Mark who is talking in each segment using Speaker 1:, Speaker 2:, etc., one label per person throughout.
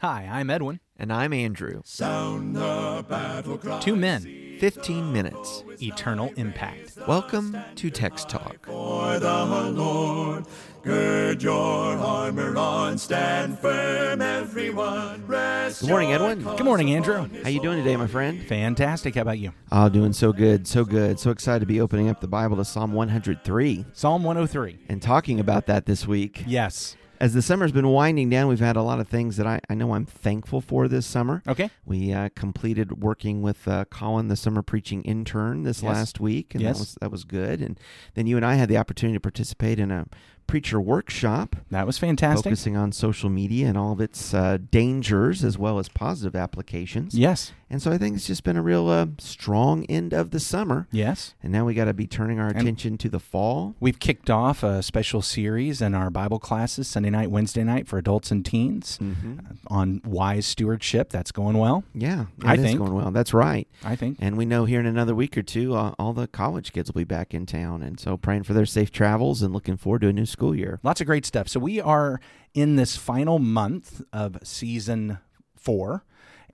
Speaker 1: Hi, I'm Edwin.
Speaker 2: And I'm Andrew.
Speaker 3: Sound the battle cry.
Speaker 1: Two men,
Speaker 2: 15 minutes.
Speaker 1: eternal impact.
Speaker 2: Welcome to Text Talk.
Speaker 3: For the Lord, gird your armor on, stand firm, everyone. Rest
Speaker 2: Good morning, Edwin.
Speaker 1: Good morning, Andrew.
Speaker 2: How you doing today, my friend?
Speaker 1: Fantastic. How about you?
Speaker 2: Oh, doing so good, so good. So excited to be opening up the Bible to Psalm 103
Speaker 1: Psalm 103.
Speaker 2: and talking about that this week.
Speaker 1: Yes.
Speaker 2: As the summer's been winding down, we've had a lot of things that I, I know I'm thankful for this summer.
Speaker 1: Okay.
Speaker 2: We uh, completed working with uh, Colin, the summer preaching intern, this
Speaker 1: Yes.
Speaker 2: last week, and
Speaker 1: Yes.
Speaker 2: that was that was good. And then you and I had the opportunity to participate in a preacher workshop
Speaker 1: That was fantastic.
Speaker 2: focusing on social media and all of its uh, dangers as well as positive applications.
Speaker 1: Yes.
Speaker 2: And so I think it's just been a real uh, strong end of the summer.
Speaker 1: Yes.
Speaker 2: And now we got to be turning our
Speaker 1: And-
Speaker 2: attention to the fall.
Speaker 1: We've kicked off a special series in our Bible classes Sunday night, Wednesday night for adults and teens
Speaker 2: Mm-hmm.
Speaker 1: on wise stewardship. That's going well,
Speaker 2: Yeah,
Speaker 1: I think.
Speaker 2: going well. That's right.
Speaker 1: I think.
Speaker 2: And we know here in another week or two, uh, all the college kids will be back in town. And so praying for their safe travels and looking forward to a new school year.
Speaker 1: Lots of great stuff. So we are in this final month of season four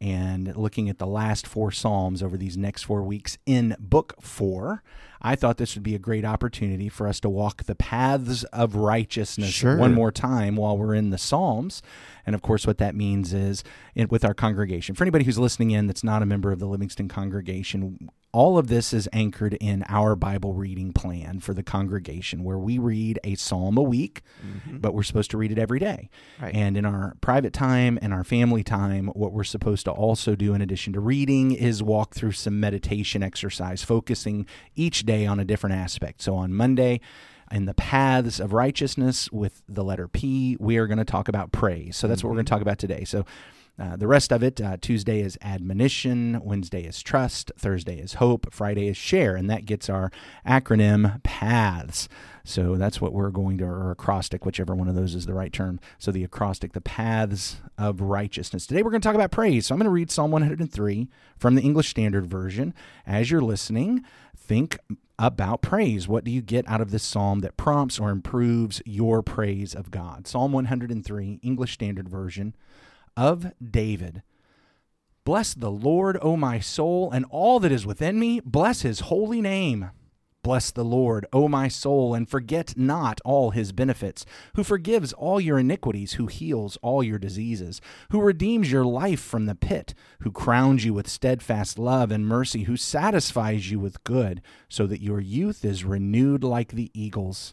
Speaker 1: and looking at the last four Psalms over these next four weeks in book four. I thought this would be a great opportunity for us to walk the paths of righteousness
Speaker 2: Sure.
Speaker 1: one more time while we're in the Psalms. And of course, what that means is in, with our congregation. For anybody who's listening in that's not a member of the Livingston congregation, all of this is anchored in our Bible reading plan for the congregation, where we read a psalm a week, mm-hmm. but we're supposed to read it every day.
Speaker 2: Right.
Speaker 1: And in our private time and our family time, what we're supposed to also do, in addition to reading, is walk through some meditation exercise, focusing each day on a different aspect. So on Monday, in the paths of righteousness with the letter P, we are going to talk about praise. So that's what we're going to talk about today. So uh, the rest of it, uh, Tuesday is admonition, Wednesday is trust, Thursday is hope, Friday is share, and that gets our acronym PATHS. So that's what we're going to, or acrostic, whichever one of those is the right term. So the acrostic, the paths of righteousness. Today we're going to talk about praise. So I'm going to read Psalm 103 from the English Standard Version. As you're listening, think about praise. What do you get out of this psalm that prompts or improves your praise of God? Psalm 103, English Standard Version of David. Bless the Lord, O my soul, and all that is within me. Bless his holy name. Bless the Lord, O my soul, and forget not all his benefits, who forgives all your iniquities, who heals all your diseases, who redeems your life from the pit, who crowns you with steadfast love and mercy, who satisfies you with good, so that your youth is renewed like the eagles.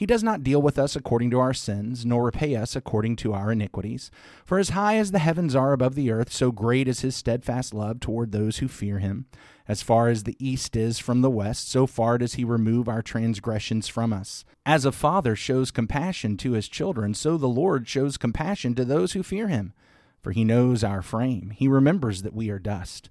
Speaker 1: He does not deal with us according to our sins, nor repay us according to our iniquities. For as high as the heavens are above the earth, so great is his steadfast love toward those who fear him. As far as the east is from the west, so far does he remove our transgressions from us. As a father shows compassion to his children, so the Lord shows compassion to those who fear him. For he knows our frame, he remembers that we are dust.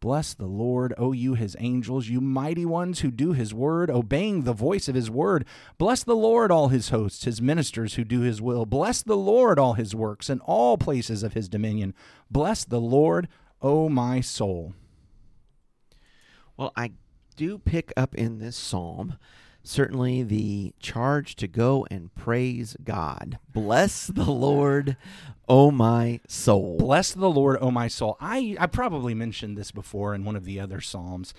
Speaker 1: Bless the Lord, O you his angels, you mighty ones who do his word, obeying the voice of his word. Bless the Lord, all his hosts, his ministers who do his will. Bless the Lord, all his works, and all places of his dominion. Bless the Lord, O my soul.
Speaker 2: Well, I do pick up in this psalm certainly the charge to go and praise God. Bless the Lord, O my soul.
Speaker 1: Bless the Lord, O my soul. I, I probably mentioned this before in one of the other Psalms.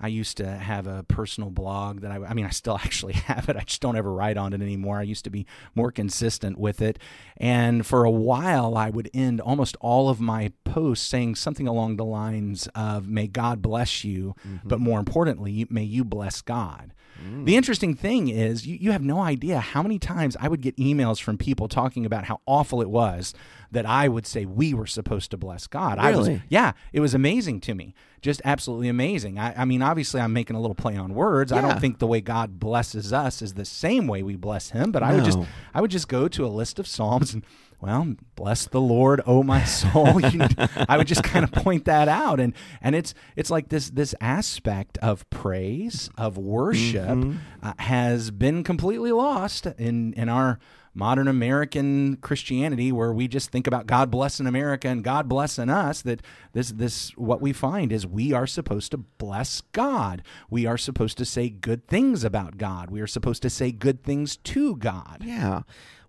Speaker 1: I used to have a personal blog that I, I mean, I still actually have it. I just don't ever write on it anymore. I used to be more consistent with it. And for a while, I would end almost all of my posts saying something along the lines of, May God bless you, mm-hmm. but more importantly, may you bless God. Mm. The interesting thing is, you, you have no idea how many times I would get emails from people talking about how awful it was that I would say we were supposed to bless God. I was
Speaker 2: Really?
Speaker 1: yeah, it was amazing to me. Just absolutely amazing. I, I mean, obviously, I'm making a little play on words. I don't think the way God blesses us is the same way we bless Him, but I would just I would just go to a list of psalms and well, bless the Lord, oh my soul. You I would just kind of point that out, and and it's it's like this this aspect of praise of worship
Speaker 2: Mm-hmm.
Speaker 1: uh, has been completely lost in in our modern American Christianity, where we just think about God blessing America and God blessing us. That this this what we find is we are supposed to bless God. We are supposed to say good things about God. We are supposed to say good things to God.
Speaker 2: Yeah.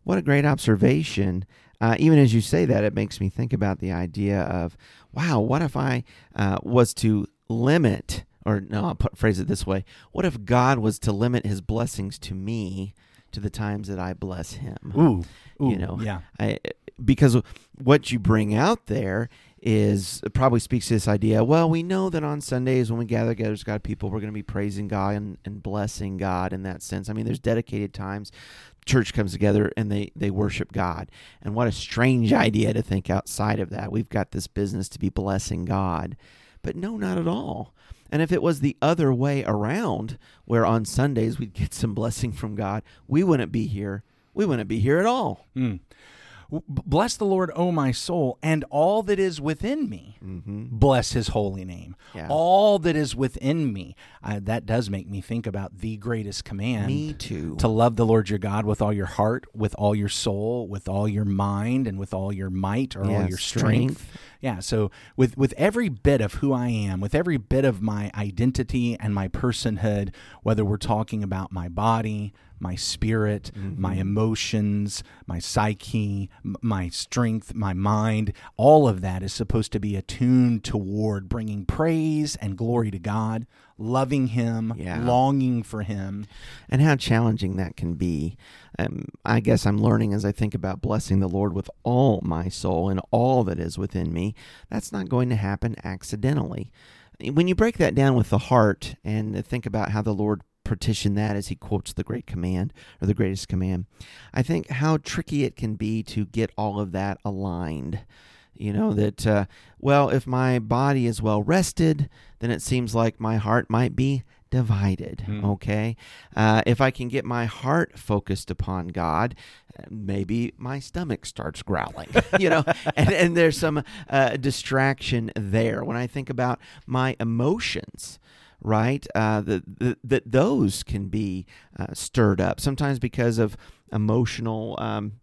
Speaker 2: What a great observation. Uh, even as you say that, it makes me think about the idea of, wow, what if I uh, was to limit, or no, I'll put, phrase it this way what if God was to limit his blessings to me to the times that I bless him?
Speaker 1: Ooh, ooh,
Speaker 2: you know,
Speaker 1: yeah.
Speaker 2: I, because what you bring out there is probably speaks to this idea. Well, we know that on Sundays when we gather together as God people, we're going to be praising God and, and blessing God in that sense. I mean, there's dedicated times church comes together and they they worship God. And what a strange idea to think outside of that. We've got this business to be blessing God. But no, not at all. And if it was the other way around, where on Sundays we'd get some blessing from God, we wouldn't be here. We wouldn't be here at all.
Speaker 1: Mm. Bless the Lord, O my soul, and all that is within me.
Speaker 2: Mm-hmm.
Speaker 1: Bless his holy name.
Speaker 2: Yeah.
Speaker 1: All that is within me. Uh, that does make me think about the greatest command.
Speaker 2: Me too.
Speaker 1: To love the Lord your God with all your heart, with all your soul, with all your mind, and with all your might or all your strength.
Speaker 2: strength.
Speaker 1: Yeah. So with with every bit of who I am, with every bit of my identity and my personhood, whether we're talking about my body, my spirit, my emotions, my psyche, m- my strength, my mind, all of that is supposed to be attuned toward bringing praise and glory to God, loving Him,
Speaker 2: Yeah.
Speaker 1: longing for Him.
Speaker 2: and how challenging that can be. Um, I guess I'm learning as I think about blessing the Lord with all my soul and all that is within me. That's not going to happen accidentally. When you break that down with the heart and think about how the Lord petitioned that as he quotes the great command or the greatest command, I think how tricky it can be to get all of that aligned. You know, that, uh, well, if my body is well rested, then it seems like my heart might be divided.
Speaker 1: Hmm.
Speaker 2: Okay. Uh, if I can get my heart focused upon God, maybe my stomach starts growling, you know, and, and there's some uh, distraction there. When I think about my emotions, right, uh, that that those can be uh, stirred up sometimes because of emotional um,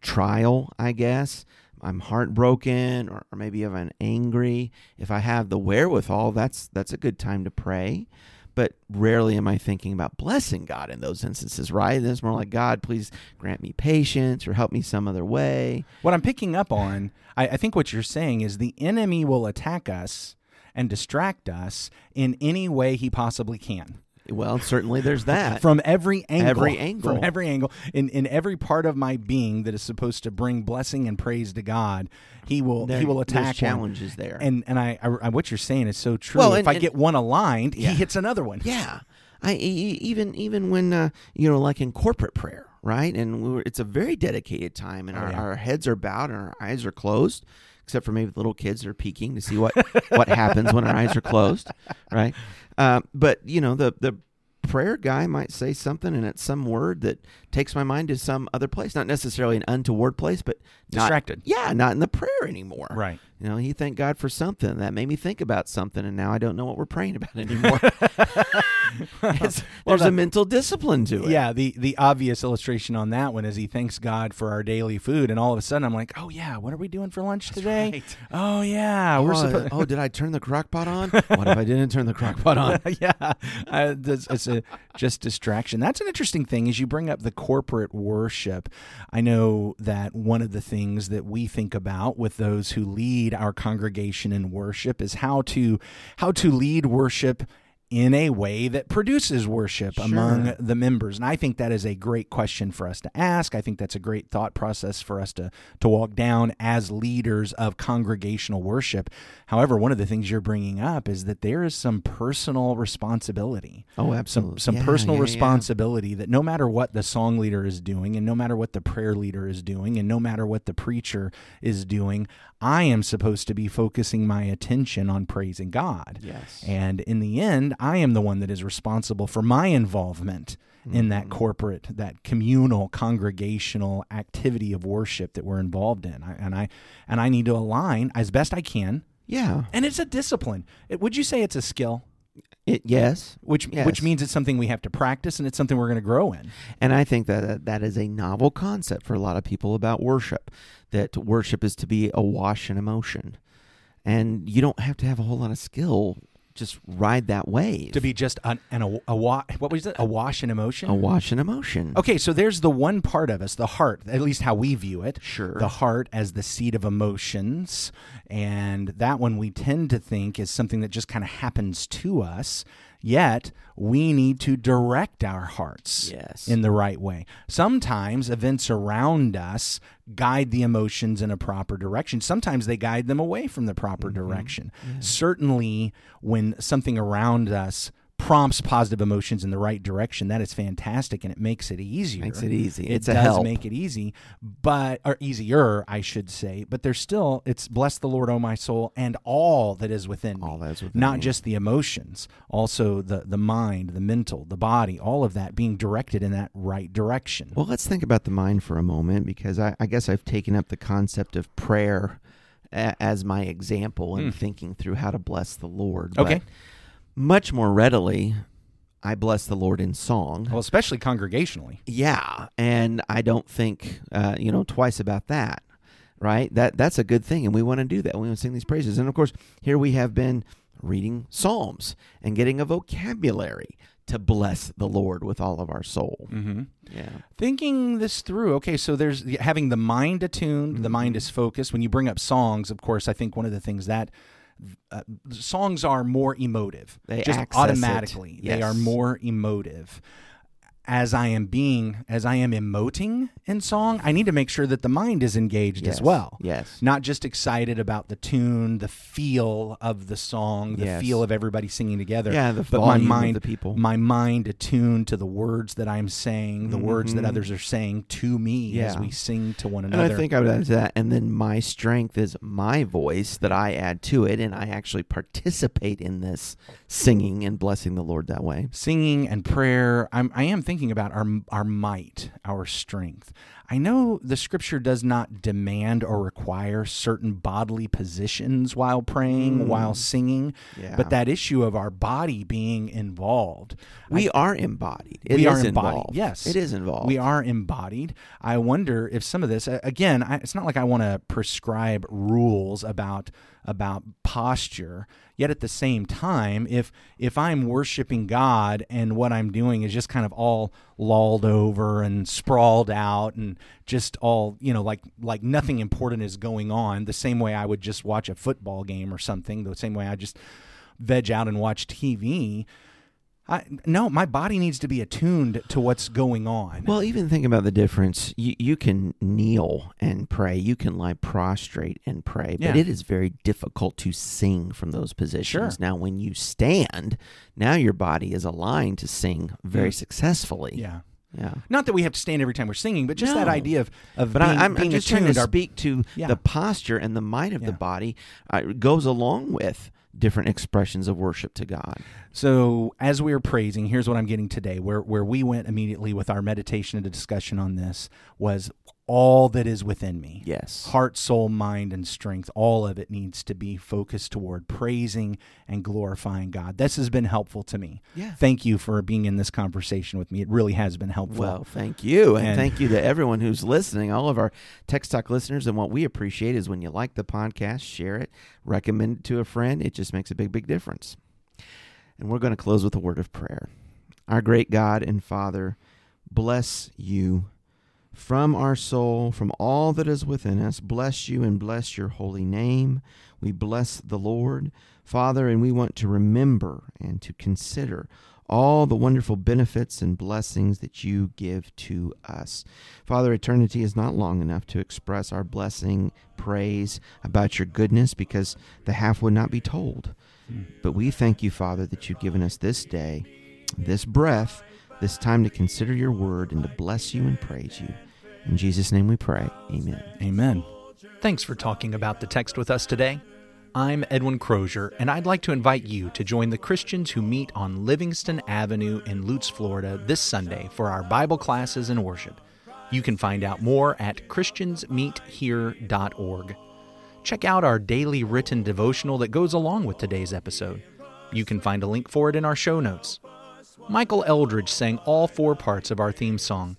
Speaker 2: trial, I guess. I'm heartbroken, or, or maybe I'm angry. If I have the wherewithal, that's that's a good time to pray. But rarely am I thinking about blessing God in those instances, right? It's more like God, please grant me patience or help me some other way.
Speaker 1: What I'm picking up on, I, I think what you're saying is the enemy will attack us and distract us in any way he possibly can.
Speaker 2: Well, certainly there's that.
Speaker 1: From every angle.
Speaker 2: Every angle.
Speaker 1: From every angle. In in every part of my being that is supposed to bring blessing and praise to God, he will
Speaker 2: There-
Speaker 1: he will attack one.
Speaker 2: challenges there.
Speaker 1: And and I, I, what you're saying is so true.
Speaker 2: Well,
Speaker 1: if I
Speaker 2: and-
Speaker 1: get one aligned,
Speaker 2: Yeah.
Speaker 1: he hits another one.
Speaker 2: Yeah, I even even when uh, you know, like in corporate prayer, right? And we were, it's a very dedicated time, and
Speaker 1: Oh,
Speaker 2: our,
Speaker 1: yeah.
Speaker 2: our heads are bowed and our eyes are closed, except for maybe the little kids that are peeking to see what what happens when our eyes are closed, right? Uh, but you know, the the prayer guy might say something, and it's some word that takes my mind to some other place, not necessarily an untoward place, but not-
Speaker 1: Distracted.
Speaker 2: yeah, not in the prayer anymore.
Speaker 1: Right.
Speaker 2: You know, he thanked God for something that made me think about something, and now I don't know what we're praying about anymore.
Speaker 1: Well,
Speaker 2: there's a mental discipline to it.
Speaker 1: Yeah, the the obvious illustration on that one is he thanks God for our daily food, and all of a sudden I'm like, oh yeah, what are we doing for lunch today?
Speaker 2: right.
Speaker 1: Oh yeah,
Speaker 2: Oh,
Speaker 1: we're supposed.
Speaker 2: oh, did I turn the crock pot on? what if I didn't turn the crock pot on?
Speaker 1: yeah, uh, that's, it's a just distraction. That's an interesting thing. is you bring up the corporate worship, I know that one of the things that we think about with those who lead our congregation in worship is how to how to lead worship in a way that produces worship
Speaker 2: Sure.
Speaker 1: among the members. And I think that is a great question for us to ask. I think that's a great thought process for us to to walk down as leaders of congregational worship. However, one of the things you're bringing up is that there is some personal responsibility
Speaker 2: Oh,
Speaker 1: some
Speaker 2: absolutely.
Speaker 1: some
Speaker 2: Yeah,
Speaker 1: personal
Speaker 2: yeah, yeah.
Speaker 1: responsibility that no matter what the song leader is doing and no matter what the prayer leader is doing and no matter what the preacher is doing I am supposed to be focusing my attention on praising God.
Speaker 2: Yes.
Speaker 1: And in the end, I am the one that is responsible for my involvement in
Speaker 2: Mm-hmm.
Speaker 1: that corporate, that communal, congregational activity of worship that we're involved in. I, and I and I need to align as best I can.
Speaker 2: Yeah.
Speaker 1: And it's a discipline. It, would you say it's a skill?
Speaker 2: It, yes.
Speaker 1: which
Speaker 2: Yes.
Speaker 1: which means it's something we have to practice and it's something we're going to grow in.
Speaker 2: And I think that that is a novel concept for a lot of people about worship. That worship is to be a wash in emotion, and you don't have to have a whole lot of skill. Just ride that wave.
Speaker 1: To be just an, an a, a wa- what was it? A wash in emotion.
Speaker 2: a wash in emotion.
Speaker 1: Okay, so there's the one part of us, the heart, at least how we view it.
Speaker 2: Sure.
Speaker 1: The heart as the seat of emotions. And that one we tend to think is something that just kind of happens to us. Yet we need to direct our hearts
Speaker 2: Yes.
Speaker 1: in the right way. Sometimes events around us guide the emotions in a proper direction. Sometimes they guide them away from the proper
Speaker 2: Mm-hmm.
Speaker 1: direction. Certainly, when something around us prompts positive emotions in the right direction, that is fantastic and it makes it easier.
Speaker 2: Makes it easy.
Speaker 1: It
Speaker 2: It's
Speaker 1: does make it easy, but or easier, I should say. But there's still it's bless the Lord, O my soul, and all that is within me.
Speaker 2: All that is within
Speaker 1: not
Speaker 2: me.
Speaker 1: just the emotions, also the the mind, the mental, the body, all of that being directed in that right direction.
Speaker 2: Well, let's think about the mind for a moment because I, I guess I've taken up the concept of prayer a, as my example in hmm. thinking through how to bless the Lord. But.
Speaker 1: Okay.
Speaker 2: Much more readily, I bless the Lord in song.
Speaker 1: well, especially congregationally.
Speaker 2: Yeah, and I don't think uh, you know twice about that. Right? That that's a good thing, and we want to do that. We want to sing these praises, and of course, here we have been reading psalms and getting a vocabulary to bless the Lord with all of our soul.
Speaker 1: Mm-hmm.
Speaker 2: Yeah.
Speaker 1: thinking this through okay so there's having the mind attuned the mind is focused when you bring up songs of course i think one of the things that uh, songs are more emotive.
Speaker 2: They
Speaker 1: just automatically they are more emotive as i am being as i am emoting in song i need to make sure that the mind is engaged as well
Speaker 2: Yes.
Speaker 1: not just excited about the tune the feel of the song the
Speaker 2: Yes.
Speaker 1: feel of everybody singing together
Speaker 2: Yeah, the
Speaker 1: but my mind
Speaker 2: the people.
Speaker 1: my mind attuned to the words that I'm saying, the words that
Speaker 2: Mhm.
Speaker 1: others are saying to me as we sing to one another. And.
Speaker 2: I think I would add to that. And then my strength is my voice that I add to it, and I actually participate in this singing and blessing the Lord that way.
Speaker 1: singing and prayer, I'm, I am thinking about our our might, our strength. I know the scripture does not demand or require certain bodily positions while praying,
Speaker 2: Mm.
Speaker 1: while singing,
Speaker 2: Yeah.
Speaker 1: but that issue of our body being involved.
Speaker 2: We are embodied. It
Speaker 1: we
Speaker 2: is
Speaker 1: are embodied.
Speaker 2: involved.
Speaker 1: Yes,
Speaker 2: It is involved.
Speaker 1: We are embodied. I wonder if some of this, again, I, it's not like I want to prescribe rules about about posture. Yet at the same time, if if I'm worshiping God and what I'm doing is just kind of all lolled over and sprawled out and just all you know like like nothing important is going on, the same way I would just watch a football game or something, the same way I just veg out and watch TV. I, no, my body needs to be attuned to what's going on.
Speaker 2: Well, even think about the difference. You, you can kneel and pray. You can lie prostrate and pray, but
Speaker 1: Yeah.
Speaker 2: it is very difficult to sing from those positions.
Speaker 1: Sure.
Speaker 2: Now, when you stand, now your body is aligned to sing very
Speaker 1: Mm.
Speaker 2: successfully.
Speaker 1: yeah.
Speaker 2: Yeah.
Speaker 1: Not that we have to stand every time we're singing, but just that idea of, of
Speaker 2: But
Speaker 1: being,
Speaker 2: I'm,
Speaker 1: being
Speaker 2: I'm just
Speaker 1: attuned.
Speaker 2: trying to
Speaker 1: our-
Speaker 2: speak to
Speaker 1: Yeah.
Speaker 2: the posture and the might of the body uh, goes along with different expressions of worship to God.
Speaker 1: So as we are praising, here's what I'm getting today. Where where we went immediately with our meditation and discussion on this was all that is within me.
Speaker 2: Yes.
Speaker 1: Heart, soul, mind, and strength, all of it needs to be focused toward praising and glorifying God. This has been helpful to me.
Speaker 2: Yeah.
Speaker 1: Thank you for being in this conversation with me. It really has been helpful.
Speaker 2: Well, thank you. And,
Speaker 1: And-
Speaker 2: thank you to everyone who's listening, all of our Text Talk listeners. And what we appreciate is when you like the podcast, share it, recommend it to a friend. It just makes a big, big difference. And we're going to close with a word of prayer. Our great God and Father, bless you from our soul, from all that is within us, bless you and bless your holy name. We bless the Lord, Father, and we want to remember and to consider all the wonderful benefits and blessings that you give to us. Father, eternity is not long enough to express our blessing, praise about your goodness because the half would not be told. But we thank you, Father, that you've given us this day, this breath, this time to consider your word and to bless you and praise you. In Jesus' name we pray. Amen.
Speaker 1: Amen. Thanks for talking about the text with us today. I'm Edwin Crozier, and I'd like to invite you to join the Christians who meet on Livingston Avenue in Lutz, Florida this Sunday for our Bible classes and worship. You can find out more at ChristiansMeetHere.org. Check out our daily written devotional that goes along with today's episode. You can find a link for it in our show notes. Michael Eldridge sang all four parts of our theme song.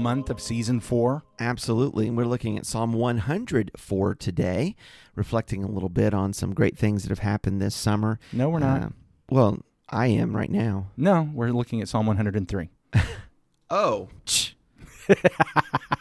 Speaker 1: Month of season four.
Speaker 2: Absolutely. And we're looking at Psalm 100 for today, reflecting a little bit on some great things that have happened this summer.
Speaker 1: No, we're not.
Speaker 2: Uh, well, I am right now.
Speaker 1: no, we're looking at Psalm 103.
Speaker 2: Oh.